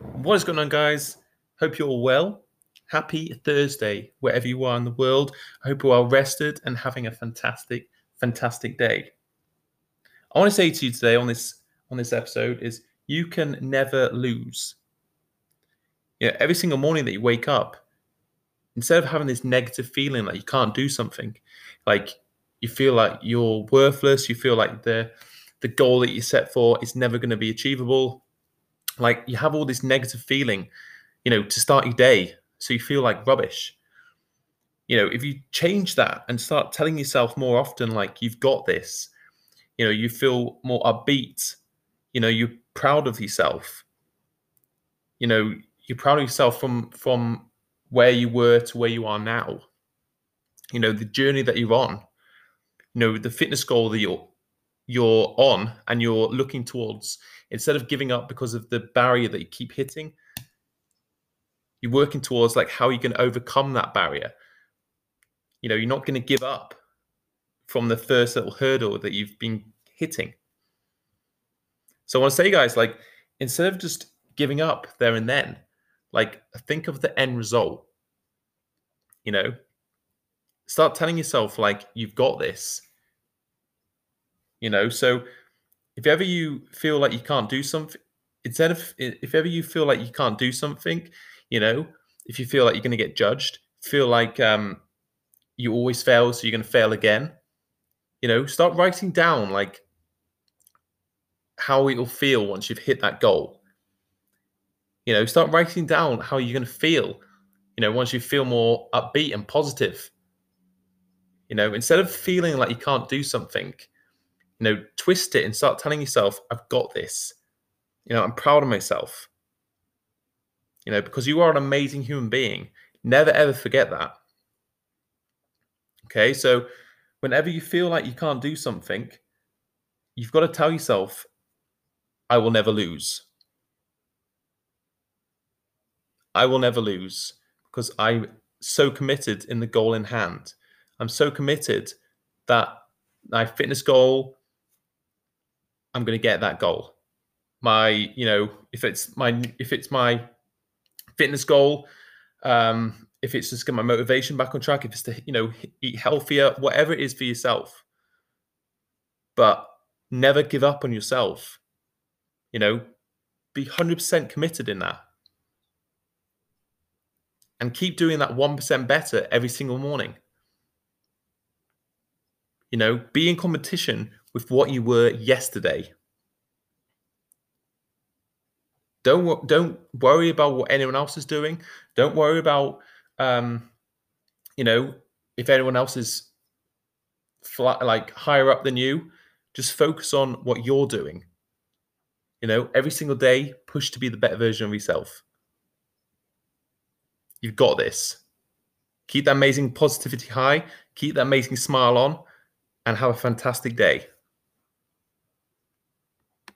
What is going on, guys? Hope you're all well. Happy Thursday, wherever you are in the world. I hope you're rested and having a fantastic, fantastic day. I want to say to you today on this on this episode is you can never lose. Yeah, every single morning that you wake up, instead of having this negative feeling like you can't do something, like you feel like you're worthless, you feel like the the goal that you set for is never going to be achievable like you have all this negative feeling, you know, to start your day. So you feel like rubbish. You know, if you change that and start telling yourself more often, like you've got this, you know, you feel more upbeat, you know, you're proud of yourself. You know, you're proud of yourself from from where you were to where you are now. You know, the journey that you're on, you know, the fitness goal that you're you're on and you're looking towards, instead of giving up because of the barrier that you keep hitting, you're working towards like how you can overcome that barrier. You know, you're not going to give up from the first little hurdle that you've been hitting. So I want to say, guys, like instead of just giving up there and then, like think of the end result. You know, start telling yourself like you've got this you know? So if ever you feel like you can't do something instead of if ever you feel like you can't do something you know if you feel like you're going to get judged feel like um you always fail so you're going to fail again you know start writing down like how it'll feel once you've hit that goal. You know start writing down how you're going to feel you know once you feel more upbeat and positive. You know instead of feeling like you can't do something you know, twist it and start telling yourself, I've got this. You know, I'm proud of myself. You know, because you are an amazing human being. Never ever forget that. Okay, so whenever you feel like you can't do something, you've got to tell yourself, I will never lose. I will never lose because I'm so committed in the goal in hand. I'm so committed that my fitness goal, I'm going to get that goal. My, you know, if it's my if it's my fitness goal, um, if it's just get my motivation back on track, if it's to you know eat healthier, whatever it is for yourself. But never give up on yourself. You know, be hundred percent committed in that, and keep doing that one percent better every single morning. You know, be in competition with what you were yesterday. Don't don't worry about what anyone else is doing. Don't worry about um, you know if anyone else is flat, like higher up than you. Just focus on what you're doing. You know, every single day, push to be the better version of yourself. You've got this. Keep that amazing positivity high. Keep that amazing smile on, and have a fantastic day.